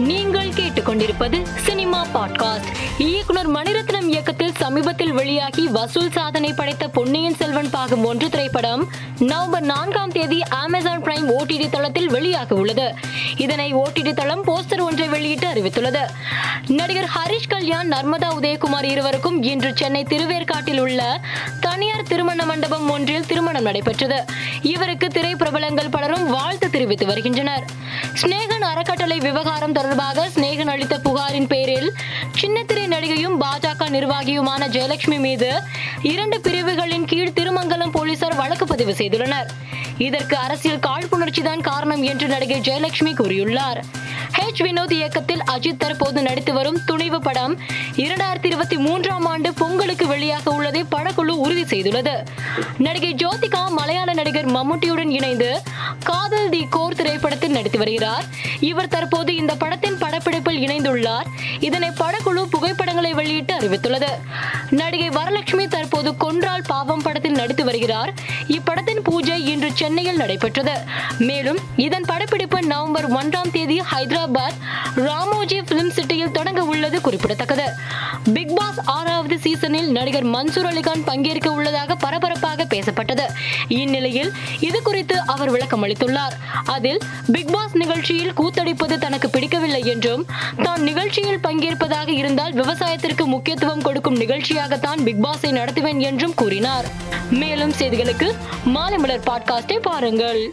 நீங்கள் கேட்டுக்கொண்டிருப்பது cinema podcast. இயக்குனர் மணிரத்னம் இயக்கத்தில் சமீபத்தில் வெளியாகி வசூல் சாதனை படைத்த பொன்னியின் செல்வன் பாகம் ஒன்று திரைப்படம் நவம்பர் நான்காம் தேதி அமேசான் பிரைம் ஓடிடி தளத்தில் வெளியாக உள்ளது. இதனை ஓடிடி தளம் போஸ்டர் ஒன்றை வெளியிட்டு அறிவித்துள்ளது. நடிகர் ஹரிஷ் கல்யாண் நர்மதா உதயகுமார் இருவருக்கும் இன்று சென்னை திருவேற்காட்டில் உள்ள தனியார் திருமண மண்டபம் ஒன்றில் திருமணம் நடைபெற்றது. இவருக்கு திரைப்பிரபலங்கள் பலரும் வாழ்த்து தெரிவித்து வருகின்றனர். ஸ்நேகன் அறக்கட்டளை விவகாரம் தொடர்பாக ஸ்நேகன் அளித்த புகாரின் பேரில் சின்னத்திரை நடிகையும் பாஜக நிர்வாகியுமான ஜெயலட்சுமி மீது இரண்டு பிரிவுகளின் கீழ் திருமங்கலம் போலீசார் வழக்கு பதிவு செய்துள்ளனர். இதற்கு அரசியல் காழ்ப்புணர்ச்சி தான் காரணம் என்று நடிகை ஜெயலட்சுமி கூறியுள்ளார். ஹெச் வினோத் இயக்கத்தில் அஜித் தற்போது நடித்து வரும் துணிவு படம் இரண்டாயிரத்தி இருபத்தி மூன்றாம் ஆண்டு பொங்கலுக்கு வெளியாக உள்ளதை படக்குழு உறுதி செய்துள்ளது. நடிகை ஜோதிகா மலையாள நடிகர் மம்முட்டியுடன் இணைந்து காதல் தி கோர் திரைப்படத்தில் நடித்து வருகிறார். இவர் தற்போது இந்த படத்தின் படப்பிடிப்பில் இணைந்துள்ளார். இதனை படக்குழு புகைப்படங்களை வெளியிட்டு அறிவித்துள்ளது. நடிகை வரலட்சுமி தற்போது கொன்றால் பாவம் படத்தில் நடித்து வருகிறார். இப்படத்தின் பூஜை இன்று சென்னையில் நடைபெற்றது. மேலும் இதன் படப்பிடிப்பு நவம்பர் ஒன்றாம் தேதி ஹைதராபாத் ராமோஜி பிலிம் சிட்டியில் தொடங்க உள்ளது குறிப்பிடத்தக்கது. சீசனில் நடிகர் மன்சூர் அலிகான் பங்கேற்க உள்ளதாக பரபரப்பாக பேசப்பட்டது. இந்நிலையில் இது குறித்து அவர் விளக்கம் அளித்துள்ளார். அதில் பிக்பாஸ் நிகழ்ச்சியில் கூத்தடிப்பது தனக்கு பிடிக்கவில்லை என்றும் தான் நிகழ்ச்சியில் பங்கேற்பதாக இருந்தால் விவசாயத்திற்கு முக்கியத்துவம் கொடுக்கும் நிகழ்ச்சியாகத்தான் பிக்பாஸை நடத்துவேன் என்றும் கூறினார். மேலும் செய்திகளுக்கு மாலை மலர் பாட்காஸ்டை பாருங்கள்.